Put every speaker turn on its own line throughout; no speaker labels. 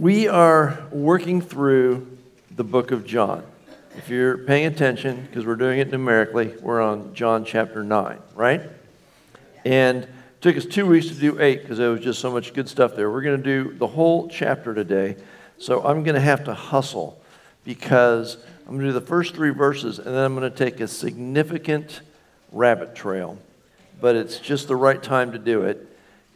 We are working through the book of John. If you're paying attention, because we're doing it numerically, we're on John chapter 9, right? And it took us two weeks to do eight because there was just so much good stuff there. We're going to do the whole chapter today. So I'm going to have to hustle because I'm going to do the first three verses and then I'm going to take a significant rabbit trail. But it's just the right time to do it.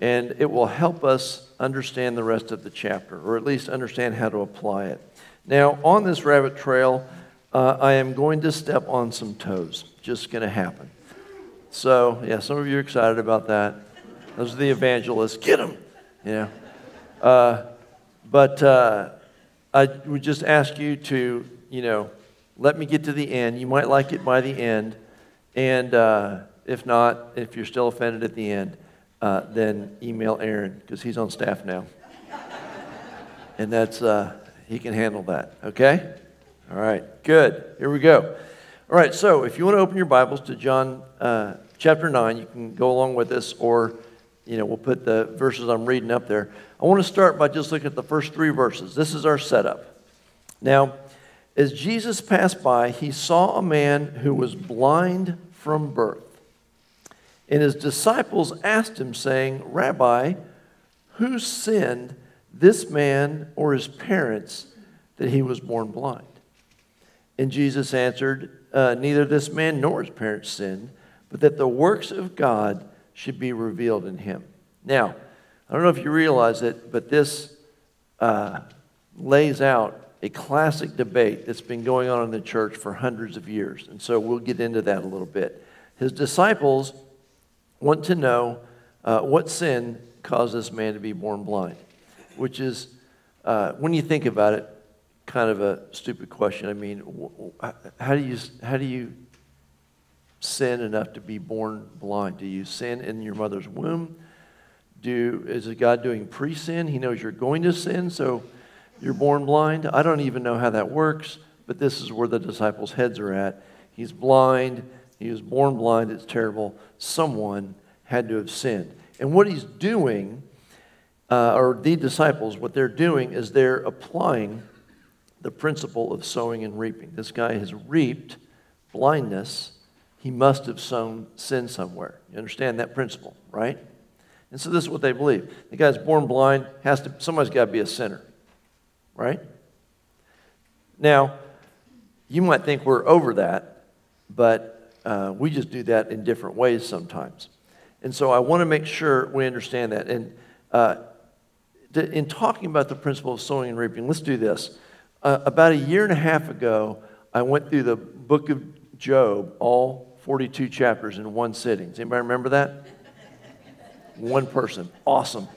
And it will help us understand the rest of the chapter, or at least understand how to apply it. Now, on this rabbit trail, uh, I am going to step on some toes. Just going to happen. So, yeah, some of you are excited about that. Those are the evangelists. Get them! You know. Uh, but uh, I would just ask you to, you know, let me get to the end. You might like it by the end. And uh, if not, if you're still offended at the end, uh, then email Aaron because he's on staff now. and that's, uh, he can handle that, okay? All right, good. Here we go. All right, so if you want to open your Bibles to John uh, chapter 9, you can go along with us, or, you know, we'll put the verses I'm reading up there. I want to start by just looking at the first three verses. This is our setup. Now, as Jesus passed by, he saw a man who was blind from birth. And his disciples asked him, saying, Rabbi, who sinned, this man or his parents, that he was born blind? And Jesus answered, uh, Neither this man nor his parents sinned, but that the works of God should be revealed in him. Now, I don't know if you realize it, but this uh, lays out a classic debate that's been going on in the church for hundreds of years. And so we'll get into that a little bit. His disciples want to know uh, what sin caused this man to be born blind, which is, uh, when you think about it, kind of a stupid question. I mean, how do you, how do you sin enough to be born blind? Do you sin in your mother's womb? Do, is God doing pre sin? He knows you're going to sin, so you're born blind. I don't even know how that works, but this is where the disciples' heads are at. He's blind. He was born blind. It's terrible. Someone had to have sinned. And what he's doing, uh, or the disciples, what they're doing is they're applying the principle of sowing and reaping. This guy has reaped blindness. He must have sown sin somewhere. You understand that principle, right? And so this is what they believe. The guy's born blind, has to somebody's got to be a sinner. Right? Now, you might think we're over that, but uh, we just do that in different ways sometimes. And so I want to make sure we understand that. And uh, in talking about the principle of sowing and reaping, let's do this. Uh, about a year and a half ago, I went through the book of Job, all 42 chapters in one sitting. Does anybody remember that? one person. Awesome.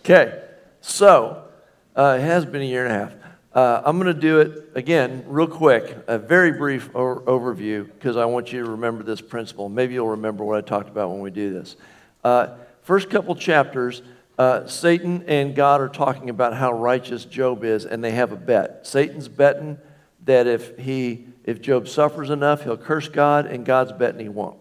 Okay, so uh, it has been a year and a half. Uh, I'm going to do it again, real quick, a very brief o- overview, because I want you to remember this principle. Maybe you'll remember what I talked about when we do this. Uh, first couple chapters, uh, Satan and God are talking about how righteous Job is, and they have a bet. Satan's betting that if he, if Job suffers enough, he'll curse God, and God's betting he won't.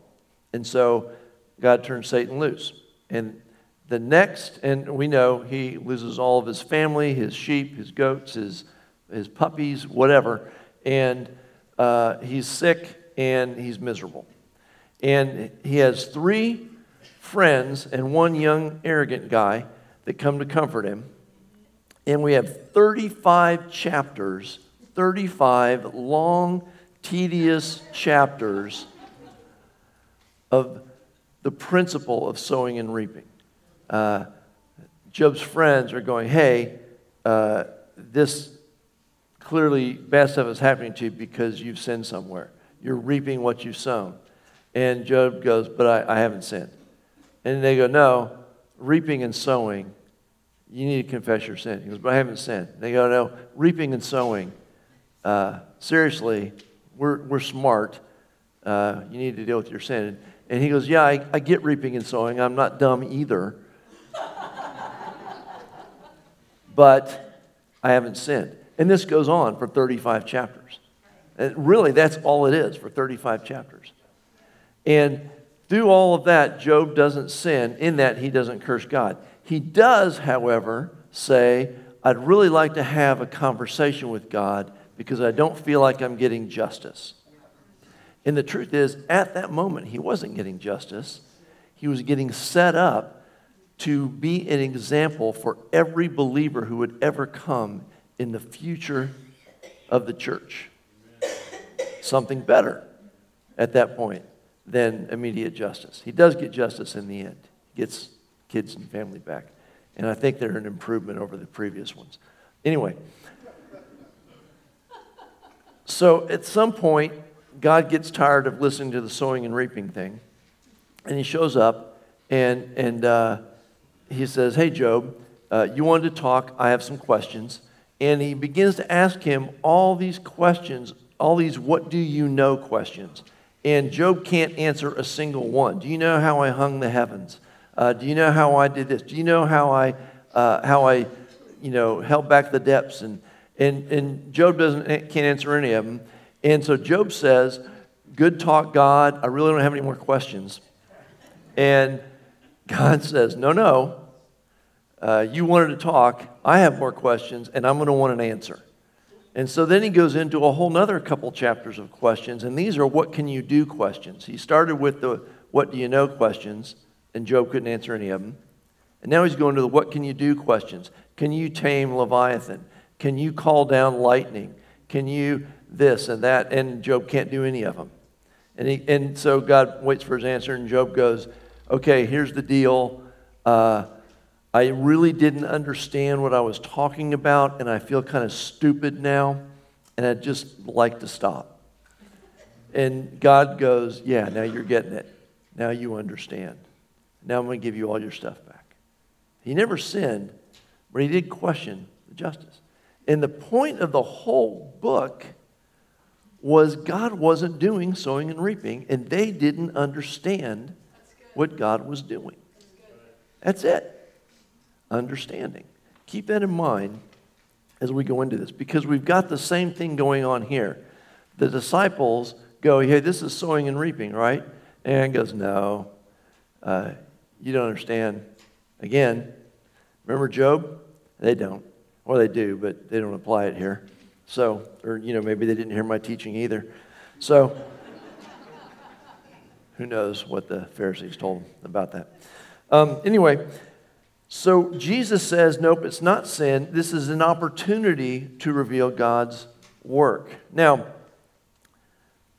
And so God turns Satan loose, and the next, and we know he loses all of his family, his sheep, his goats, his, his puppies, whatever, and uh, he's sick and he's miserable. And he has three friends and one young, arrogant guy that come to comfort him. And we have 35 chapters, 35 long, tedious chapters of the principle of sowing and reaping uh, Job's friends are going, hey, uh, this clearly bad stuff is happening to you because you've sinned somewhere. You're reaping what you've sown. And Job goes, but I, I haven't sinned. And they go, no, reaping and sowing, you need to confess your sin. He goes, but I haven't sinned. And They go, no, reaping and sowing, uh, seriously, we're, we're smart. Uh, you need to deal with your sin. And he goes, yeah, I, I get reaping and sowing. I'm not dumb either but I haven't sinned. And this goes on for 35 chapters. And really, that's all it is for 35 chapters. And through all of that, Job doesn't sin in that he doesn't curse God. He does, however, say, I'd really like to have a conversation with God because I don't feel like I'm getting justice. And the truth is, at that moment, he wasn't getting justice. He was getting set up to be an example for every believer who would ever come in the future of the church. Something better at that point than immediate justice. He does get justice in the end, he gets kids and family back. And I think they're an improvement over the previous ones. Anyway, so at some point, God gets tired of listening to the sowing and reaping thing, and he shows up and, and uh, he says, Hey, Job, uh, you wanted to talk. I have some questions. And he begins to ask him all these questions, all these what do you know questions. And Job can't answer a single one. Do you know how I hung the heavens? Uh, do you know how I did this? Do you know how I, uh, how I you know, held back the depths? And, and, and Job doesn't, can't answer any of them. And so Job says, Good talk, God. I really don't have any more questions. And God says, No, no. Uh, you wanted to talk. I have more questions, and I'm going to want an answer. And so then he goes into a whole other couple chapters of questions, and these are what can you do questions. He started with the what do you know questions, and Job couldn't answer any of them. And now he's going to the what can you do questions. Can you tame Leviathan? Can you call down lightning? Can you this and that? And Job can't do any of them. And, he, and so God waits for his answer, and Job goes, Okay, here's the deal. Uh, I really didn't understand what I was talking about, and I feel kind of stupid now, and I'd just like to stop. And God goes, Yeah, now you're getting it. Now you understand. Now I'm going to give you all your stuff back. He never sinned, but he did question the justice. And the point of the whole book was God wasn't doing sowing and reaping, and they didn't understand what God was doing. That's it understanding. Keep that in mind as we go into this because we've got the same thing going on here. The disciples go, Hey, this is sowing and reaping, right? And goes, No, uh, you don't understand. Again, remember Job? They don't. Or they do, but they don't apply it here. So, or, you know, maybe they didn't hear my teaching either. So, who knows what the Pharisees told them about that. Um, anyway, so Jesus says, nope, it's not sin. This is an opportunity to reveal God's work. Now,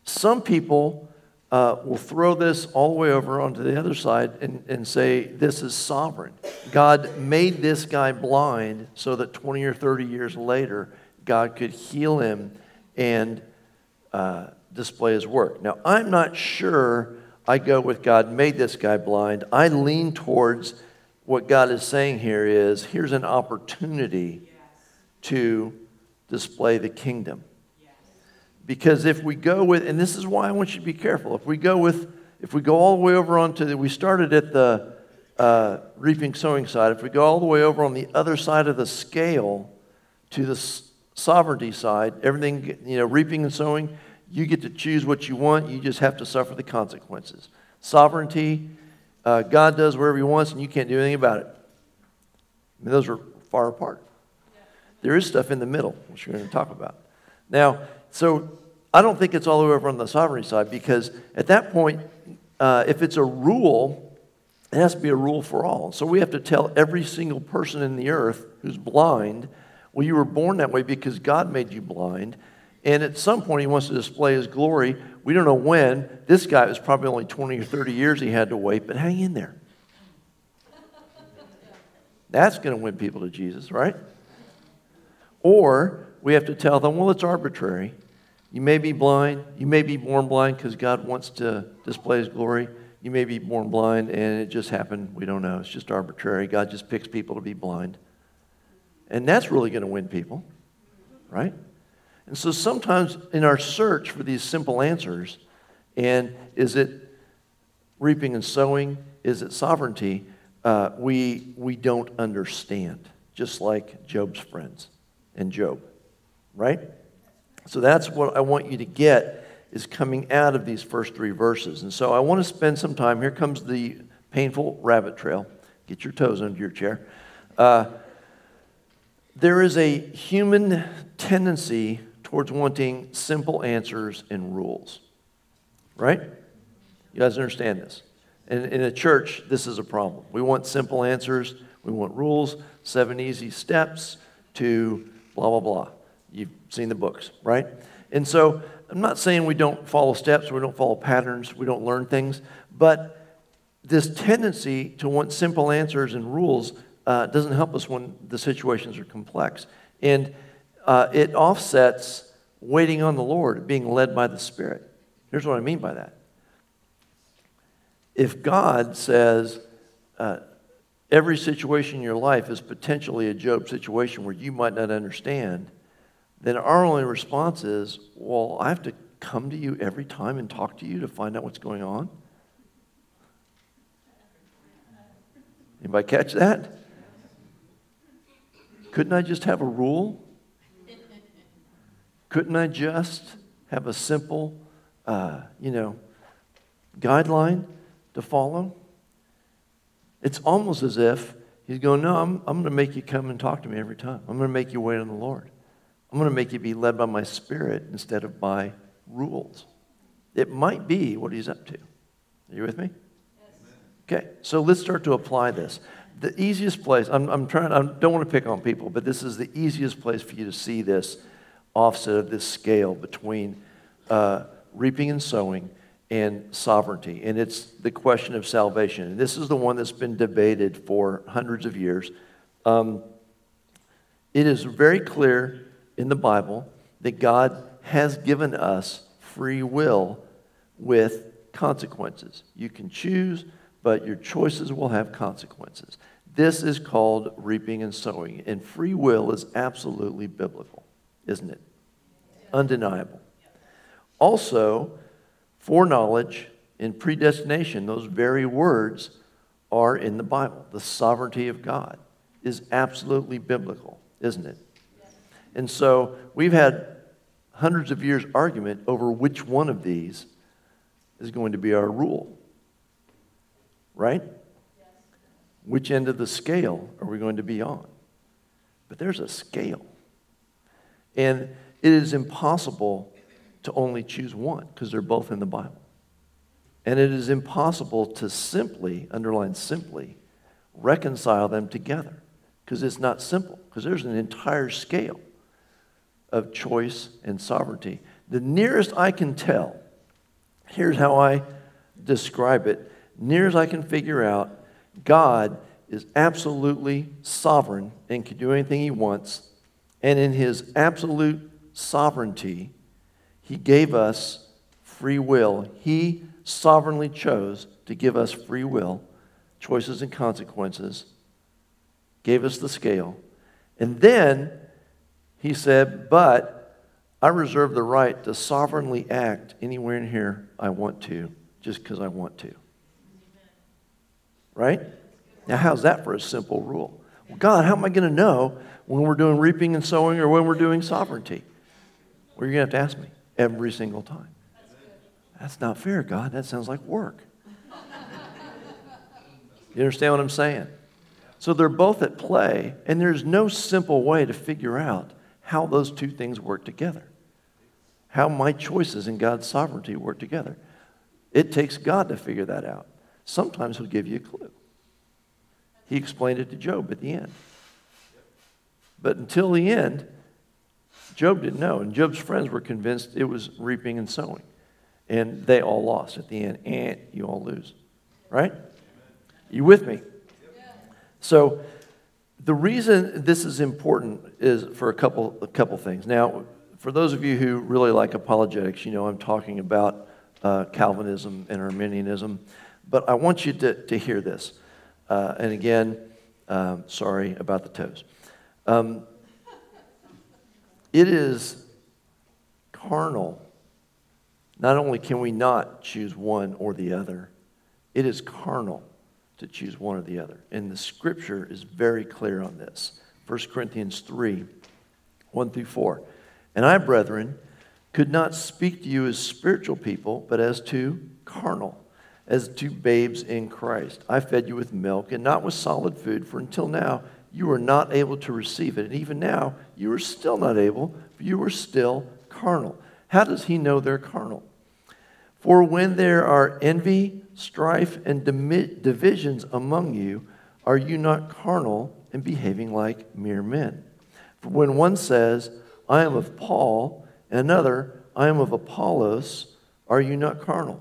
some people uh, will throw this all the way over onto the other side and, and say this is sovereign. God made this guy blind so that 20 or 30 years later, God could heal him and uh, display his work. Now, I'm not sure I go with God made this guy blind. I lean towards what God is saying here is here's an opportunity yes. to display the kingdom. Yes. Because if we go with, and this is why I want you to be careful, if we go with, if we go all the way over onto the, we started at the uh, reaping sowing side, if we go all the way over on the other side of the scale to the sovereignty side, everything, you know, reaping and sowing, you get to choose what you want, you just have to suffer the consequences. Sovereignty, uh, God does whatever He wants and you can't do anything about it. I mean, those are far apart. There is stuff in the middle, which we're going to talk about. Now, so I don't think it's all the way over on the sovereignty side because at that point, uh, if it's a rule, it has to be a rule for all. So we have to tell every single person in the earth who's blind, well, you were born that way because God made you blind. And at some point, he wants to display his glory. We don't know when. This guy was probably only 20 or 30 years he had to wait, but hang in there. That's going to win people to Jesus, right? Or we have to tell them, well, it's arbitrary. You may be blind. You may be born blind because God wants to display his glory. You may be born blind and it just happened. We don't know. It's just arbitrary. God just picks people to be blind. And that's really going to win people, right? And so sometimes in our search for these simple answers, and is it reaping and sowing? Is it sovereignty? Uh, we, we don't understand, just like Job's friends and Job, right? So that's what I want you to get is coming out of these first three verses. And so I want to spend some time. Here comes the painful rabbit trail. Get your toes under your chair. Uh, there is a human tendency towards wanting simple answers and rules, right? You guys understand this? In, in a church, this is a problem. We want simple answers, we want rules, seven easy steps to blah, blah, blah. You've seen the books, right? And so I'm not saying we don't follow steps, we don't follow patterns, we don't learn things, but this tendency to want simple answers and rules uh, doesn't help us when the situations are complex. And uh, it offsets waiting on the Lord, being led by the Spirit. Here's what I mean by that. If God says uh, every situation in your life is potentially a Job situation where you might not understand, then our only response is, well, I have to come to you every time and talk to you to find out what's going on? Anybody catch that? Couldn't I just have a rule? Couldn't I just have a simple, uh, you know, guideline to follow? It's almost as if he's going, No, I'm, I'm going to make you come and talk to me every time. I'm going to make you wait on the Lord. I'm going to make you be led by my spirit instead of by rules. It might be what he's up to. Are you with me? Okay, so let's start to apply this. The easiest place, I'm, I'm trying, I don't want to pick on people, but this is the easiest place for you to see this offset of this scale between uh, reaping and sowing and sovereignty. And it's the question of salvation. And this is the one that's been debated for hundreds of years. Um, it is very clear in the Bible that God has given us free will with consequences. You can choose but your choices will have consequences. This is called reaping and sowing, and free will is absolutely biblical, isn't it? Undeniable. Also, foreknowledge and predestination, those very words are in the Bible. The sovereignty of God is absolutely biblical, isn't it? And so we've had hundreds of years argument over which one of these is going to be our rule right? Which end of the scale are we going to be on? But there's a scale. And it is impossible to only choose one because they're both in the Bible. And it is impossible to simply, underline simply, reconcile them together because it's not simple, because there's an entire scale of choice and sovereignty. The nearest I can tell, here's how I describe it near as I can figure out, God is absolutely sovereign and can do anything he wants. And in his absolute sovereignty, he gave us free will. He sovereignly chose to give us free will, choices and consequences, gave us the scale. And then he said, But I reserve the right to sovereignly act anywhere in here I want to, just because I want to. Right? Now, how's that for a simple rule? Well, God, how am I going to know when we're doing reaping and sowing or when we're doing sovereignty? Well, you're going to have to ask me every single time. That's not fair, God. That sounds like work. You understand what I'm saying? So they're both at play, and there's no simple way to figure out how those two things work together. How my choices and God's sovereignty work together. It takes God to figure that out. Sometimes he'll give you a clue. He explained it to Job at the end. But until the end, Job didn't know. And Job's friends were convinced it was reaping and sowing. And they all lost at the end. And you all lose. Right? You with me? So the reason this is important is for a couple, a couple things. Now, for those of you who really like apologetics, you know I'm talking about uh, Calvinism and Arminianism. But I want you to, to hear this. Uh, and again, um, sorry about the toes. Um, it is carnal. Not only can we not choose one or the other, it is carnal to choose one or the other. And the scripture is very clear on this. 1 Corinthians 3 1 through 4. And I, brethren, could not speak to you as spiritual people, but as to carnal as to babes in Christ. I fed you with milk and not with solid food, for until now you were not able to receive it. And even now, you are still not able, you are still carnal. How does he know they're carnal? For when there are envy, strife, and divisions among you, are you not carnal and behaving like mere men? For when one says, I am of Paul, and another, I am of Apollos, are you not carnal?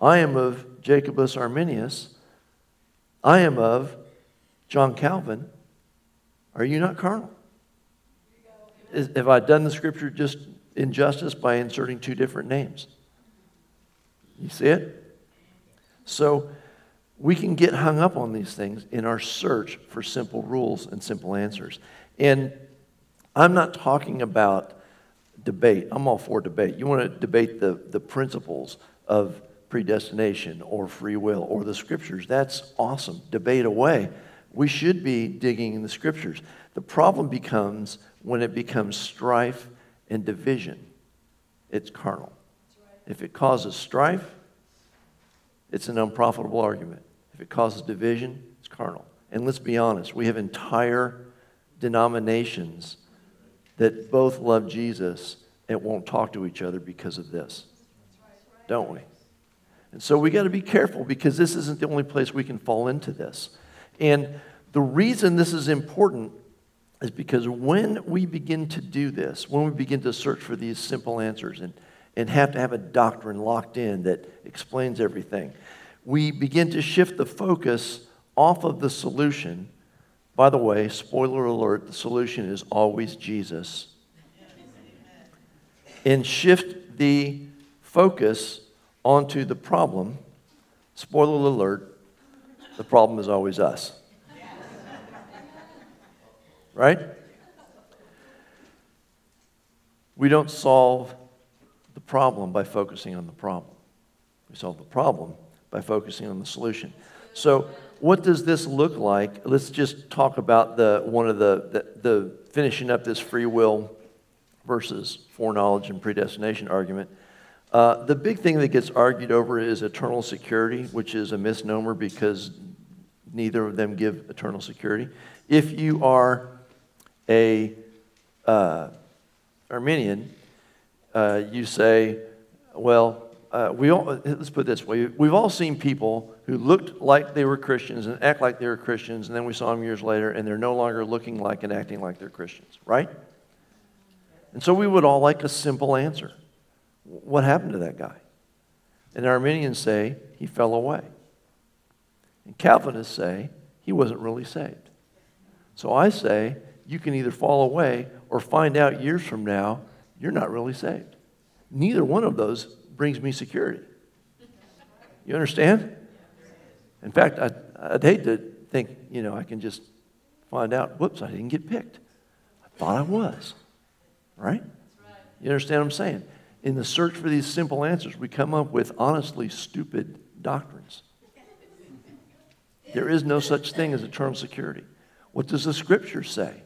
I am of Jacobus Arminius, I am of John Calvin, are you not carnal? Is, have I done the scripture just injustice by inserting two different names? You see it? So we can get hung up on these things in our search for simple rules and simple answers. And I'm not talking about debate. I'm all for debate. You want to debate the, the principles of predestination or free will or the scriptures. That's awesome. Debate away. We should be digging in the scriptures. The problem becomes when it becomes strife and division, it's carnal. If it causes strife, it's an unprofitable argument. If it causes division, it's carnal. And let's be honest, we have entire denominations that both love Jesus and won't talk to each other because of this. Don't we? And so we got to be careful because this isn't the only place we can fall into this. And the reason this is important is because when we begin to do this, when we begin to search for these simple answers and, and have to have a doctrine locked in that explains everything, we begin to shift the focus off of the solution. By the way, spoiler alert, the solution is always Jesus. And shift the focus onto the problem. Spoiler alert, the problem is always us. Right? We don't solve the problem by focusing on the problem. We solve the problem by focusing on the solution. So, what does this look like? Let's just talk about the one of the, the, the finishing up this free will versus foreknowledge and predestination argument. Uh, the big thing that gets argued over is eternal security, which is a misnomer because neither of them give eternal security. If you are a uh, uh, you say, well, uh, we all, let's put this way. We've all seen people who looked like they were Christians and act like they were Christians, and then we saw them years later, and they're no longer looking like and acting like they're Christians, right? And so we would all like a simple answer. What happened to that guy? And Arminians say he fell away. And Calvinists say he wasn't really saved. So I say you can either fall away or find out years from now you're not really saved. Neither one of those brings me security. You understand? In fact, I'd, I'd hate to think, you know, I can just find out, whoops, I didn't get picked. I thought I was. Right? You understand what I'm saying? in the search for these simple answers, we come up with honestly stupid doctrines. There is no such thing as eternal security. What does the scripture say?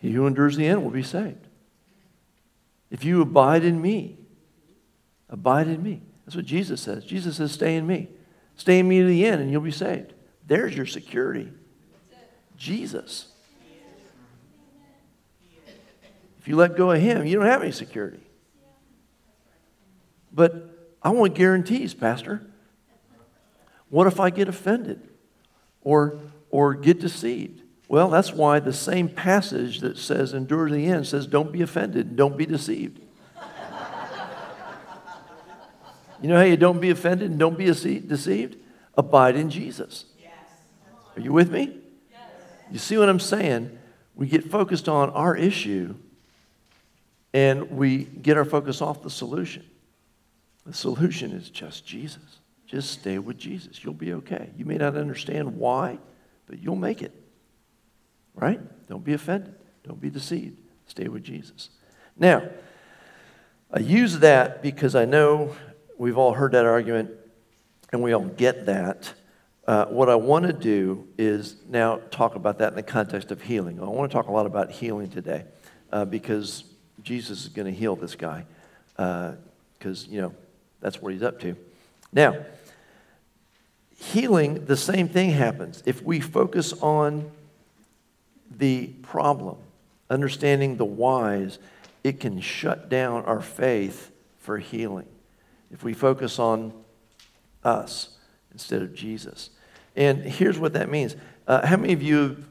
He who endures the end will be saved. If you abide in me, abide in me. That's what Jesus says. Jesus says, stay in me. Stay in me to the end and you'll be saved. There's your security. Jesus. If you let go of him, you don't have any security. But I want guarantees, Pastor. What if I get offended or, or get deceived? Well, that's why the same passage that says endure to the end says don't be offended, don't be deceived. you know how you don't be offended and don't be deceived? Abide in Jesus. Are you with me? You see what I'm saying? We get focused on our issue and we get our focus off the solution. The solution is just Jesus. Just stay with Jesus. You'll be okay. You may not understand why, but you'll make it. Right? Don't be offended. Don't be deceived. Stay with Jesus. Now, I use that because I know we've all heard that argument and we all get that. Uh, what I want to do is now talk about that in the context of healing. I want to talk a lot about healing today uh, because Jesus is going to heal this guy because, uh, you know, that's what he's up to. Now, healing, the same thing happens. If we focus on the problem, understanding the whys, it can shut down our faith for healing. If we focus on us instead of Jesus. And here's what that means. Uh, how many of you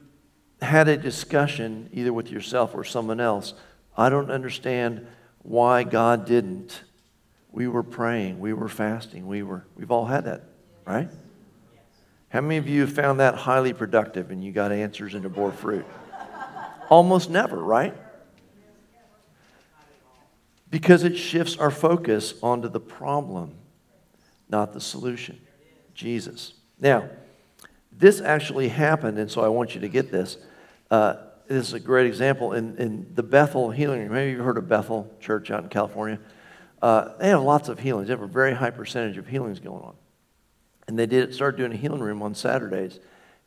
have had a discussion, either with yourself or someone else? I don't understand why God didn't. We were praying, we were fasting, we were, we've all had that, right? How many of you found that highly productive and you got answers and it bore fruit? Almost never, right? Because it shifts our focus onto the problem, not the solution Jesus. Now, this actually happened, and so I want you to get this. Uh, this is a great example in, in the Bethel Healing Maybe you've heard of Bethel Church out in California. Uh, they have lots of healings. They have a very high percentage of healings going on. And they did it start doing a healing room on Saturdays.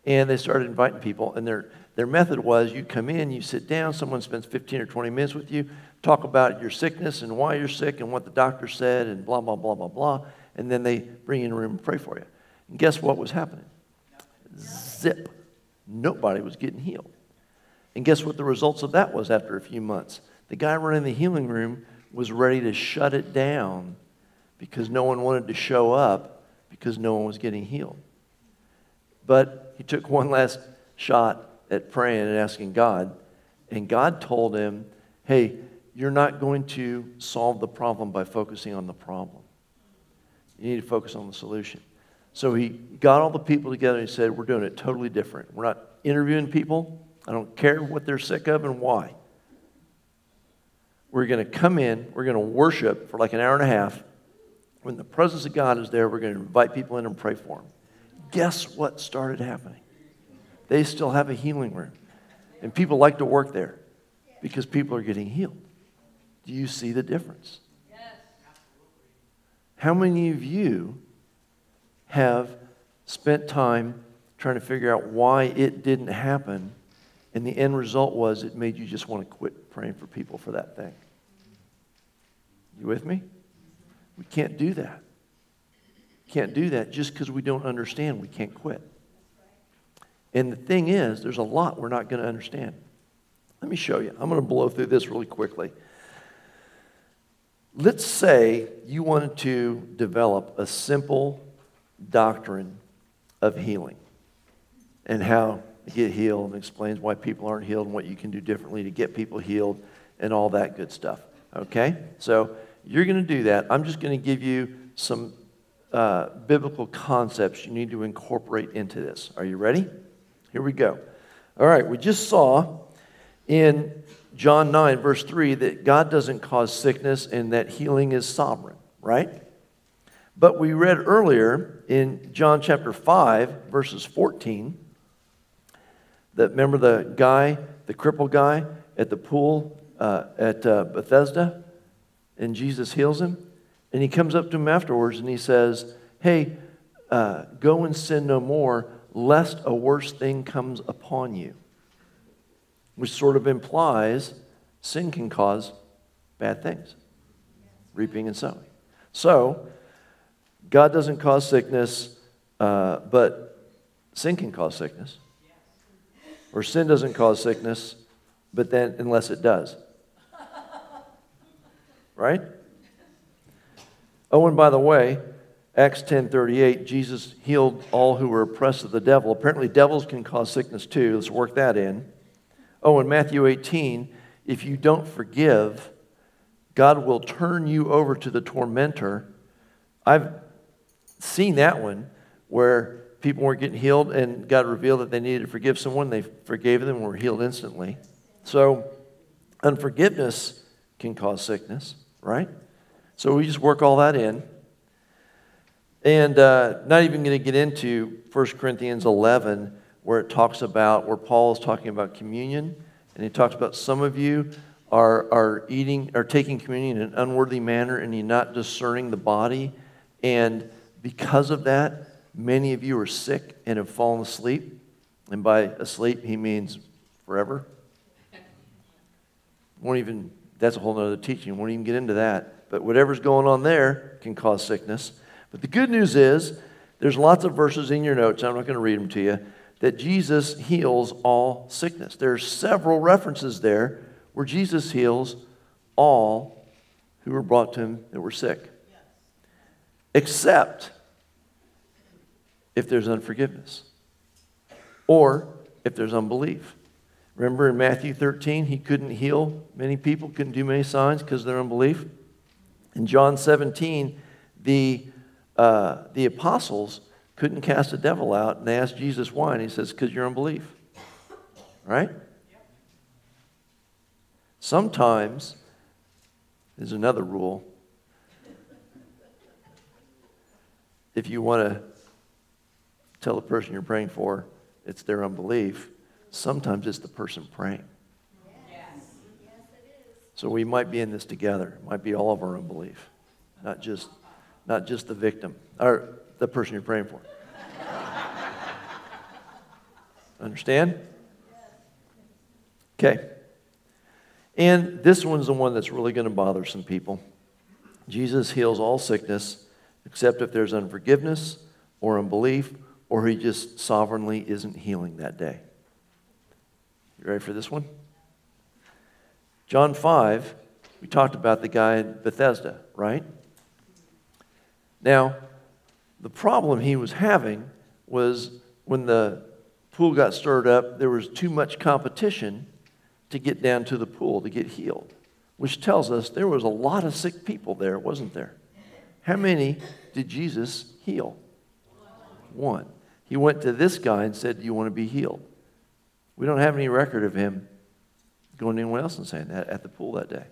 And they started inviting people. And their, their method was you come in, you sit down, someone spends 15 or 20 minutes with you, talk about your sickness and why you're sick and what the doctor said and blah, blah, blah, blah, blah. And then they bring you in a room and pray for you. And guess what was happening? Zip. Nobody was getting healed. And guess what the results of that was after a few months? The guy running the healing room was ready to shut it down because no one wanted to show up because no one was getting healed. But he took one last shot at praying and asking God, and God told him, Hey, you're not going to solve the problem by focusing on the problem. You need to focus on the solution. So he got all the people together and he said, We're doing it totally different. We're not interviewing people. I don't care what they're sick of and why. We're going to come in, we're going to worship for like an hour and a half. When the presence of God is there, we're going to invite people in and pray for them. Guess what started happening? They still have a healing room. And people like to work there because people are getting healed. Do you see the difference? Yes. How many of you have spent time trying to figure out why it didn't happen, and the end result was it made you just want to quit praying for people for that thing. You with me? We can't do that. Can't do that just because we don't understand. We can't quit. And the thing is, there's a lot we're not going to understand. Let me show you. I'm going to blow through this really quickly. Let's say you wanted to develop a simple doctrine of healing and how to get healed and explains why people aren't healed and what you can do differently to get people healed and all that good stuff. Okay? So you're going to do that. I'm just going to give you some uh, biblical concepts you need to incorporate into this. Are you ready? Here we go. All right, we just saw in John 9, verse 3, that God doesn't cause sickness and that healing is sovereign, right? But we read earlier in John chapter 5, verses 14, that remember the guy, the crippled guy at the pool uh, at uh, Bethesda, and Jesus heals him? And he comes up to him afterwards and he says, Hey, uh, go and sin no more, lest a worse thing comes upon you. Which sort of implies sin can cause bad things, reaping and sowing. So, God doesn't cause sickness, uh, but sin can cause sickness. Or sin doesn't cause sickness, but then, unless it does. Right? Oh, and by the way, Acts 10:38, Jesus healed all who were oppressed of the devil. Apparently, devils can cause sickness too. Let's work that in. Oh, in Matthew 18, if you don't forgive, God will turn you over to the tormentor. I've seen that one where people weren't getting healed and God revealed that they needed to forgive someone. They forgave them and were healed instantly. So, unforgiveness can cause sickness, right? So, we just work all that in. And uh, not even going to get into 1 Corinthians 11, where it talks about, where Paul is talking about communion. And he talks about some of you are, are eating, are taking communion in an unworthy manner, and you're not discerning the body. And because of that, many of you are sick and have fallen asleep. And by asleep, he means forever. Won't even, that's a whole other teaching. We won't even get into that. But whatever's going on there can cause sickness. But the good news is There's lots of verses in your notes, I'm not going to read them to you, that Jesus heals all sickness. There's several references there where Jesus heals all who were brought to him that were sick. Except if there's unforgiveness or if there's unbelief. Remember in Matthew 13, he couldn't heal many people, couldn't do many signs because of their unbelief. In John 17, the, uh, the apostles couldn't cast a devil out, and they asked Jesus why, and he says, because your unbelief. Right? Sometimes, there's another rule. If you want to tell the person you're praying for it's their unbelief, sometimes it's the person praying. So we might be in this together. It might be all of our unbelief, not just, not just the victim or the person you're praying for. Understand? Okay. And this one's the one that's really going to bother some people. Jesus heals all sickness except if there's unforgiveness or unbelief or he just sovereignly isn't healing that day. You ready for this one? John 5, we talked about the guy in Bethesda, right? Now, the problem he was having was when the pool got stirred up, there was too much competition to get down to the pool to get healed, which tells us there was a lot of sick people there, wasn't there? How many did Jesus heal? One. He went to this guy and said, Do you want to be healed? We don't have any record of him going to anyone else and saying that at the pool that day.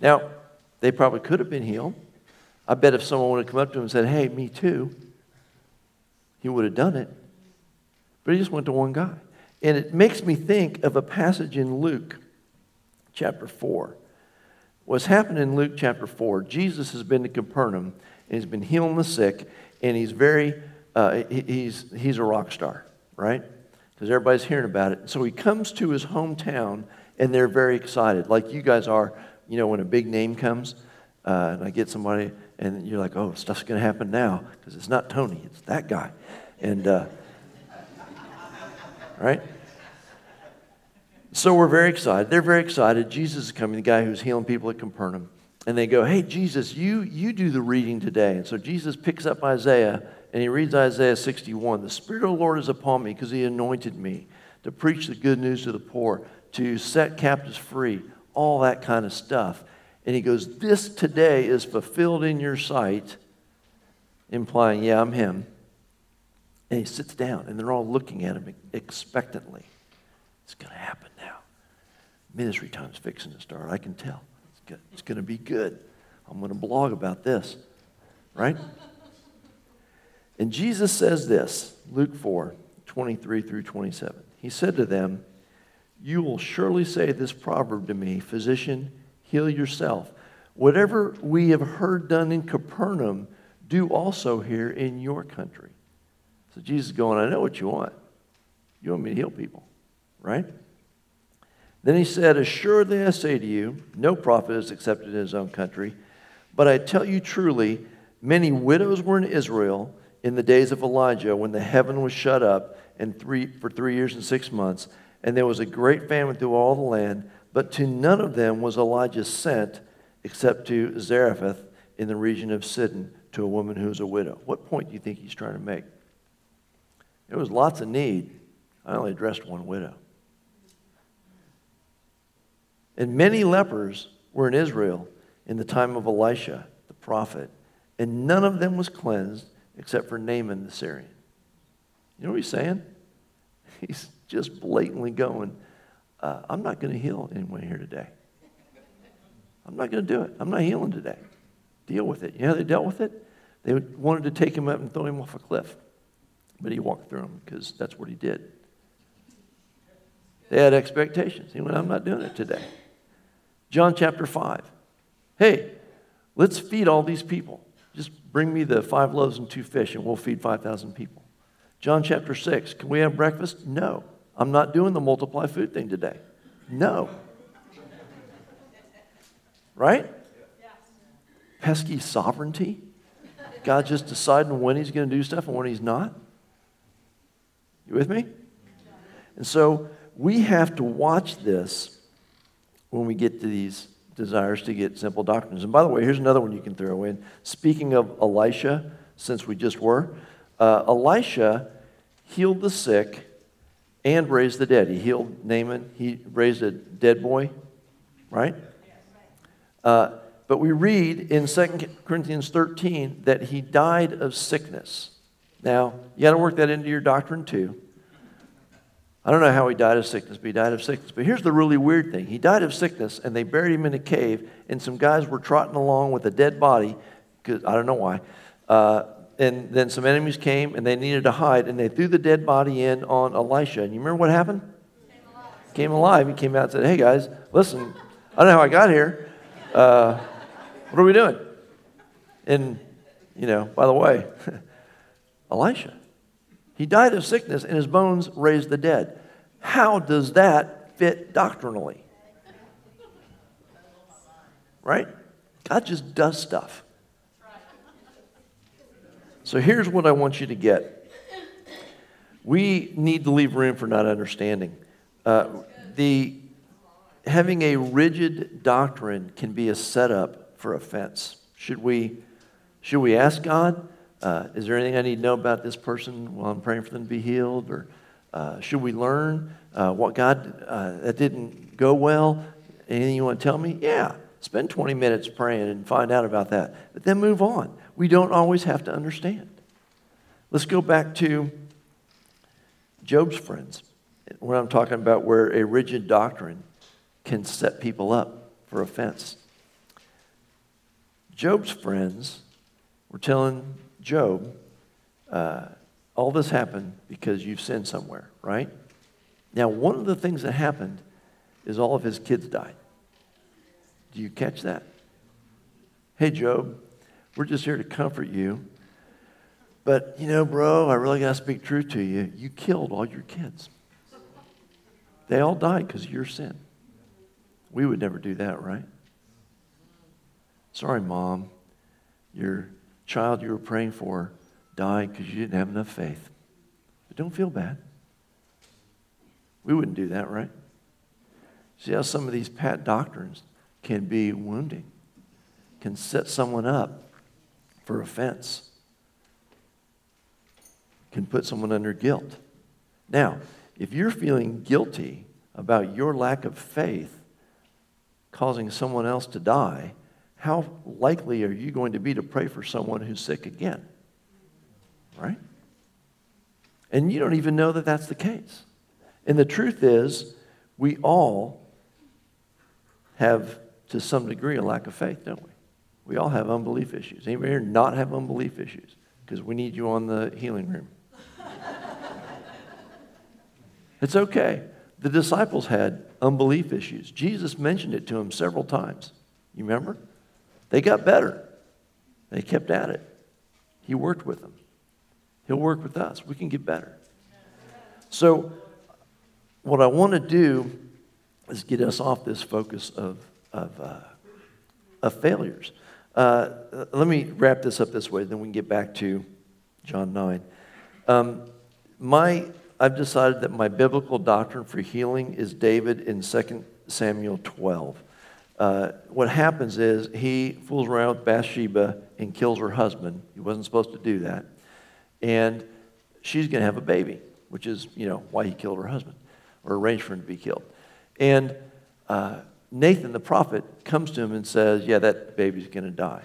Now, they probably could have been healed. I bet if someone would have come up to him and said, Hey, me too, he would have done it. But he just went to one guy. And it makes me think of a passage in Luke chapter 4. What's happened in Luke chapter 4, Jesus has been to Capernaum and he's been healing the sick, and he's very, uh, he's, he's a rock star, right? Because everybody's hearing about it. So he comes to his hometown, and they're very excited, like you guys are, you know, when a big name comes, uh, and I get somebody, and you're like, oh, stuff's going to happen now, because it's not Tony, it's that guy. And, uh, right? So we're very excited. They're very excited. Jesus is coming, the guy who's healing people at Capernaum. And they go, hey, Jesus, you, you do the reading today. And so Jesus picks up Isaiah and he reads Isaiah 61 The Spirit of the Lord is upon me because he anointed me to preach the good news to the poor, to set captives free, all that kind of stuff. And he goes, This today is fulfilled in your sight, implying, Yeah, I'm him. And he sits down, and they're all looking at him expectantly. It's going to happen now. Ministry time's fixing to start. I can tell. It's going to be good. I'm going to blog about this, right? And Jesus says this, Luke 4 23 through 27. He said to them, You will surely say this proverb to me, Physician, heal yourself. Whatever we have heard done in Capernaum, do also here in your country. So Jesus is going, I know what you want. You want me to heal people, right? Then he said, Assuredly I say to you, no prophet is accepted in his own country. But I tell you truly, many widows were in Israel in the days of Elijah when the heaven was shut up and three, for three years and six months, and there was a great famine through all the land, but to none of them was Elijah sent except to Zarephath in the region of Sidon to a woman who was a widow. What point do you think he's trying to make? There was lots of need. I only addressed one widow. And many lepers were in Israel in the time of Elisha, the prophet, and none of them was cleansed except for Naaman the Syrian. You know what he's saying? He's just blatantly going, uh, I'm not going to heal anyone here today. I'm not going to do it. I'm not healing today. Deal with it. You know how they dealt with it? They wanted to take him up and throw him off a cliff. But he walked through them because that's what he did. They had expectations. He went, I'm not doing it today. John chapter 5. Hey, let's feed all these people. Bring me the five loaves and two fish, and we'll feed 5,000 people. John chapter 6, can we have breakfast? No. I'm not doing the multiply food thing today. No. Right? Pesky sovereignty. God just deciding when he's going to do stuff and when he's not? You with me? And so we have to watch this when we get to these desires to get simple doctrines. And by the way, here's another one you can throw in. Speaking of Elisha, since we just were, uh, Elisha healed the sick and raised the dead. He healed Naaman, he raised a dead boy, right? Uh, but we read in 2 Corinthians 13 that he died of sickness. Now, you got to work that into your doctrine too. I don't know how he died of sickness, but he died of sickness. But here's the really weird thing he died of sickness, and they buried him in a cave, and some guys were trotting along with a dead body, because I don't know why. Uh, and then some enemies came, and they needed to hide, and they threw the dead body in on Elisha. And you remember what happened? Came alive. Came alive. He came out and said, Hey guys, listen, I don't know how I got here. Uh, what are we doing? And, you know, by the way, Elisha he died of sickness, and his bones raised the dead. How does that fit doctrinally? Right? God just does stuff. So here's what I want you to get. We need to leave room for not understanding. Uh, the having a rigid doctrine can be a setup for offense. Should we should we ask God? Uh, is there anything I need to know about this person while I'm praying for them to be healed? Or uh, should we learn uh, what God, uh, that didn't go well? Anything you want to tell me? Yeah. Spend 20 minutes praying and find out about that. But then move on. We don't always have to understand. Let's go back to Job's friends, where I'm talking about where a rigid doctrine can set people up for offense. Job's friends were telling Job, uh, all this happened because you've sinned somewhere, right? Now, one of the things that happened is all of his kids died. Do you catch that? Hey, Job, we're just here to comfort you. But, you know, bro, I really got to speak truth to you. You killed all your kids. They all died because of your sin. We would never do that, right? Sorry, mom. Your child you were praying for died because you didn't have enough faith. But don't feel bad. We wouldn't do that, right? See how some of these pat doctrines can be wounding, can set someone up for offense, can put someone under guilt. Now, if you're feeling guilty about your lack of faith causing someone else to die, how likely are you going to be to pray for someone who's sick again? Right? And you don't even know that that's the case. And the truth is, we all have, to some degree, a lack of faith, don't we? We all have unbelief issues. Anybody here not have unbelief issues? Because we need you on the healing room. it's okay. The disciples had unbelief issues. Jesus mentioned it to them several times. You remember? They got better. They kept at it. He worked with them. He'll work with us. We can get better. So, what I want to do is get us off this focus of, of, uh, of failures. Uh, let me wrap this up this way, then we can get back to John 9. Um, my, I've decided that my biblical doctrine for healing is David in 2 Samuel 12 uh, what happens is he fools around with Bathsheba and kills her husband. He wasn't supposed to do that. And she's going to have a baby, which is, you know, why he killed her husband or arranged for him to be killed. And uh, Nathan, the prophet, comes to him and says, Yeah, that baby's going to die.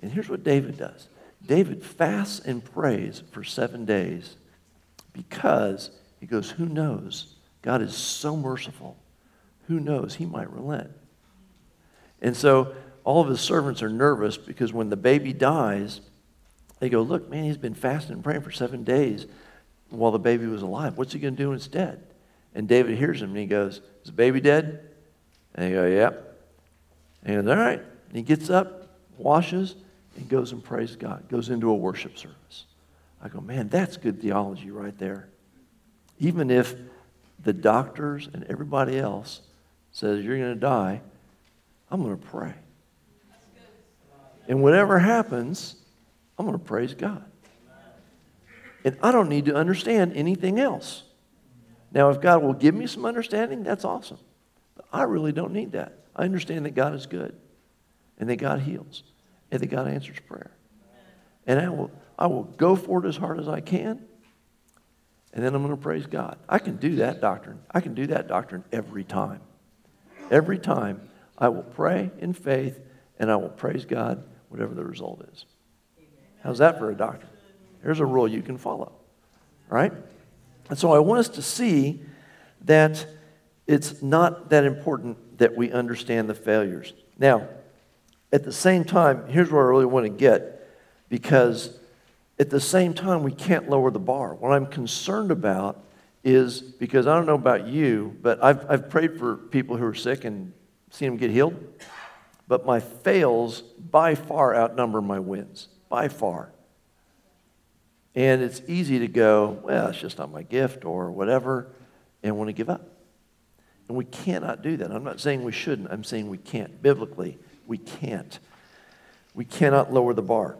And here's what David does David fasts and prays for seven days because he goes, Who knows? God is so merciful. Who knows? He might relent. And so all of his servants are nervous because when the baby dies, they go, Look, man, he's been fasting and praying for seven days while the baby was alive. What's he going to do instead? And David hears him and he goes, Is the baby dead? And they go, Yep. And he goes, All right. And he gets up, washes, and goes and prays God, goes into a worship service. I go, Man, that's good theology right there. Even if the doctors and everybody else says you're going to die, I'm going to pray. And whatever happens, I'm going to praise God. And I don't need to understand anything else. Now, if God will give me some understanding, that's awesome. But I really don't need that. I understand that God is good and that God heals and that God answers prayer. And I will, I will go for it as hard as I can. And then I'm going to praise God. I can do that doctrine. I can do that doctrine every time. Every time I will pray in faith and I will praise God, whatever the result is. How's that for a doctrine? Here's a rule you can follow, right? And so I want us to see that it's not that important that we understand the failures. Now, at the same time, here's where I really want to get because at the same time, we can't lower the bar. What I'm concerned about is because I don't know about you, but I've, I've prayed for people who are sick and seen him get healed. But my fails by far outnumber my wins, by far. And it's easy to go, well, it's just not my gift or whatever, and want to give up. And we cannot do that. I'm not saying we shouldn't, I'm saying we can't. Biblically, we can't. We cannot lower the bar.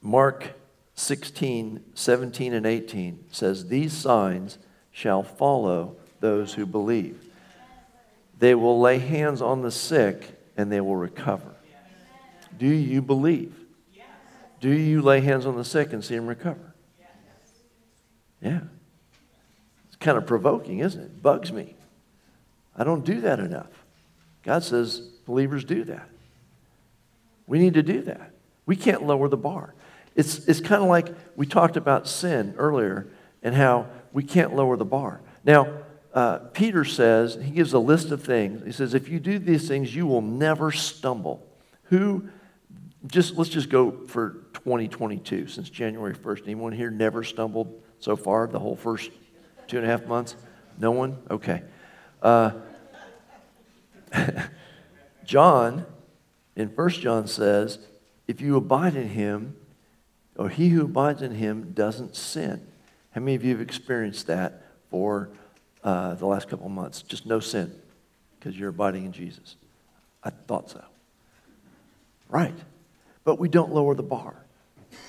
Mark 16, 17, and 18 says, These signs shall follow those who believe. They will lay hands on the sick and they will recover. Do you believe? Do you lay hands on the sick and see them recover? Yeah. It's kind of provoking, isn't it? Bugs me. I don't do that enough. God says believers do that. We need to do that. We can't lower the bar. It's, it's kind of like we talked about sin earlier and how we can't lower the bar. Now, uh, Peter says, he gives a list of things. He says, if you do these things, you will never stumble. Who, just let's just go for 2022, since January 1st. Anyone here never stumbled so far, the whole first two and a half months? No one? Okay. Uh, John, in 1 John says, if you abide in him, or he who abides in him doesn't sin. How many of you have experienced that for uh, the last couple of months? Just no sin because you're abiding in Jesus. I thought so. Right. But we don't lower the bar.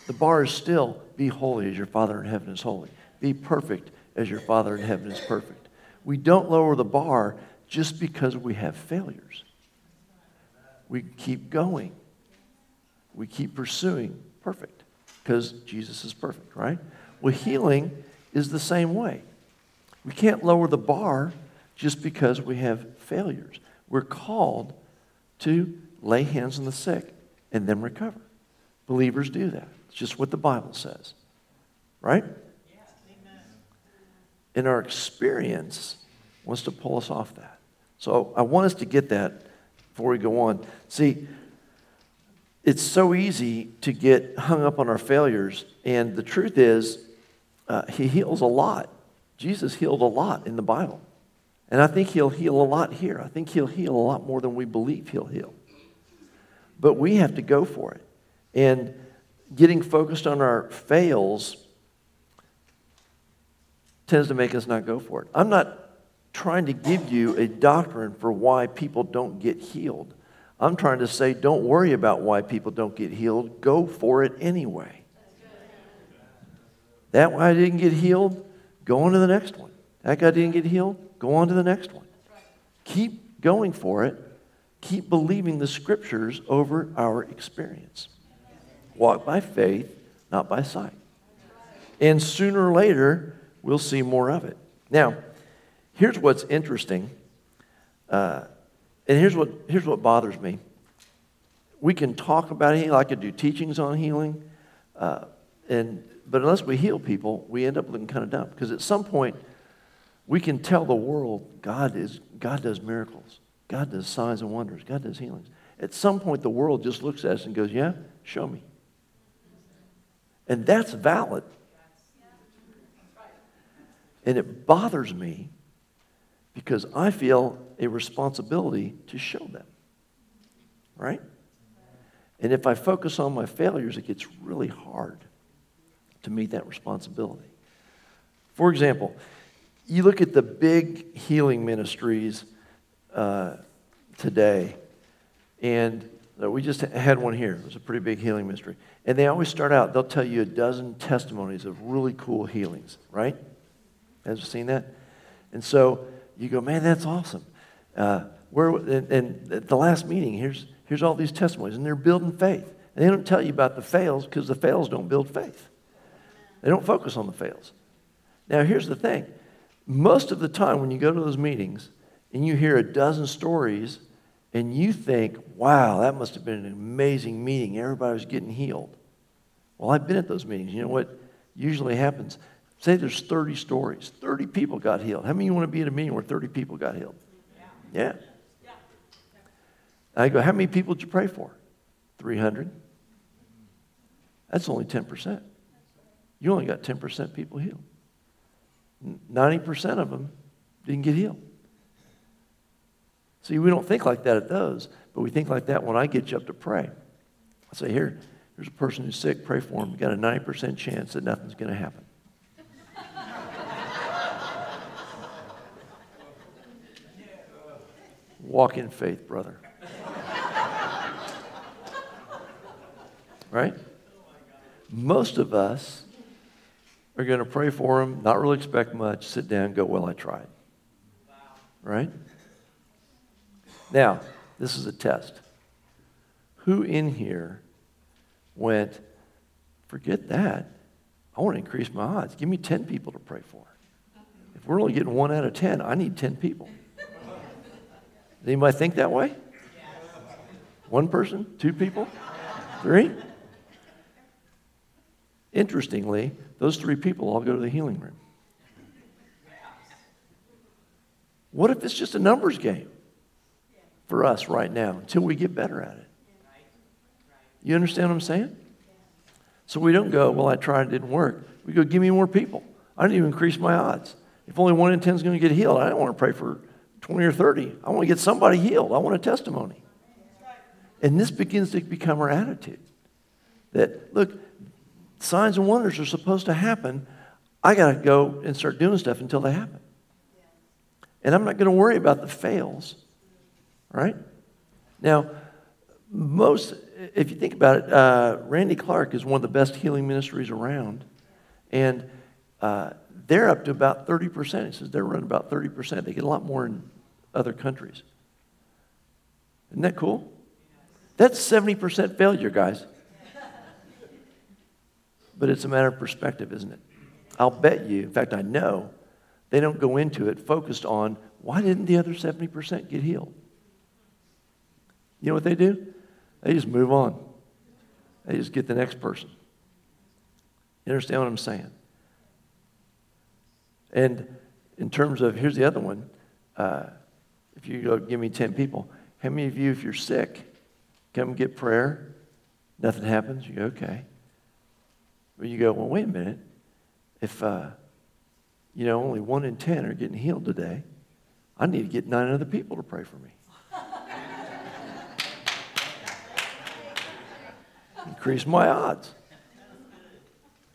The bar is still be holy as your Father in heaven is holy, be perfect as your Father in heaven is perfect. We don't lower the bar just because we have failures. We keep going, we keep pursuing perfect because Jesus is perfect, right? Well, healing is the same way. We can't lower the bar just because we have failures. We're called to lay hands on the sick and then recover. Believers do that. It's just what the Bible says, right? And our experience wants to pull us off that. So I want us to get that before we go on. See, it's so easy to get hung up on our failures. And the truth is, uh, He heals a lot. Jesus healed a lot in the Bible. And I think He'll heal a lot here. I think He'll heal a lot more than we believe He'll heal. But we have to go for it. And getting focused on our fails tends to make us not go for it. I'm not trying to give you a doctrine for why people don't get healed. I'm trying to say, don't worry about why people don't get healed. Go for it anyway. That why I didn't get healed, go on to the next one. That guy didn't get healed, go on to the next one. Keep going for it. Keep believing the scriptures over our experience. Walk by faith, not by sight. And sooner or later, we'll see more of it. Now, here's what's interesting. Uh, and here's what, here's what bothers me. We can talk about healing. I could do teachings on healing. Uh, and, but unless we heal people, we end up looking kind of dumb. Because at some point, we can tell the world God, is, God does miracles. God does signs and wonders. God does healings. At some point, the world just looks at us and goes, Yeah, show me. And that's valid. And it bothers me because I feel a responsibility to show them. Right? And if I focus on my failures, it gets really hard to meet that responsibility. For example, you look at the big healing ministries uh, today, and we just had one here. It was a pretty big healing ministry. And they always start out, they'll tell you a dozen testimonies of really cool healings, right? Have you seen that? And so you go, man, that's awesome. Uh, where, and, and at the last meeting, here's, here's all these testimonies, and they're building faith. And they don't tell you about the fails because the fails don't build faith. They don't focus on the fails. Now, here's the thing most of the time when you go to those meetings and you hear a dozen stories and you think, wow, that must have been an amazing meeting. Everybody was getting healed. Well, I've been at those meetings. You know what usually happens? Say there's 30 stories, 30 people got healed. How many of you want to be at a meeting where 30 people got healed? Yeah. yeah. I go, how many people did you pray for? 300. That's only 10%. You only got 10% people healed. 90% of them didn't get healed. See, we don't think like that at those, but we think like that when I get you up to pray. I say, here, there's a person who's sick, pray for him. You got a 90% chance that nothing's going to happen. Walk in faith, brother. right? Most of us are going to pray for him, not really expect much, sit down, go, Well, I tried. Right? Now, this is a test. Who in here went, Forget that. I want to increase my odds. Give me 10 people to pray for. If we're only getting one out of 10, I need 10 people. Does anybody think that way? One person? Two people? Three? Interestingly, those three people all go to the healing room. What if it's just a numbers game for us right now until we get better at it? You understand what I'm saying? So we don't go, well, I tried, it didn't work. We go, give me more people. I need to increase my odds. If only one in 10 is going to get healed, I don't want to pray for 20 or 30. I want to get somebody healed. I want a testimony. And this begins to become our attitude. That, look, signs and wonders are supposed to happen. I got to go and start doing stuff until they happen. And I'm not going to worry about the fails, right? Now, most, if you think about it, uh, Randy Clark is one of the best healing ministries around. And uh, they're up to about 30%. He says they're running about 30%. They get a lot more in other countries. Isn't that cool? That's 70% failure, guys. But it's a matter of perspective, isn't it? I'll bet you, in fact, I know, they don't go into it focused on why didn't the other 70% get healed? You know what they do? They just move on. They just get the next person. You understand what I'm saying? And in terms of, here's the other one. Uh, if you go, give me 10 people, how many of you, if you're sick, come get prayer? Nothing happens? You go, okay. You go, well, wait a minute. If, uh, you know, only one in 10 are getting healed today, I need to get nine other people to pray for me. Increase my odds.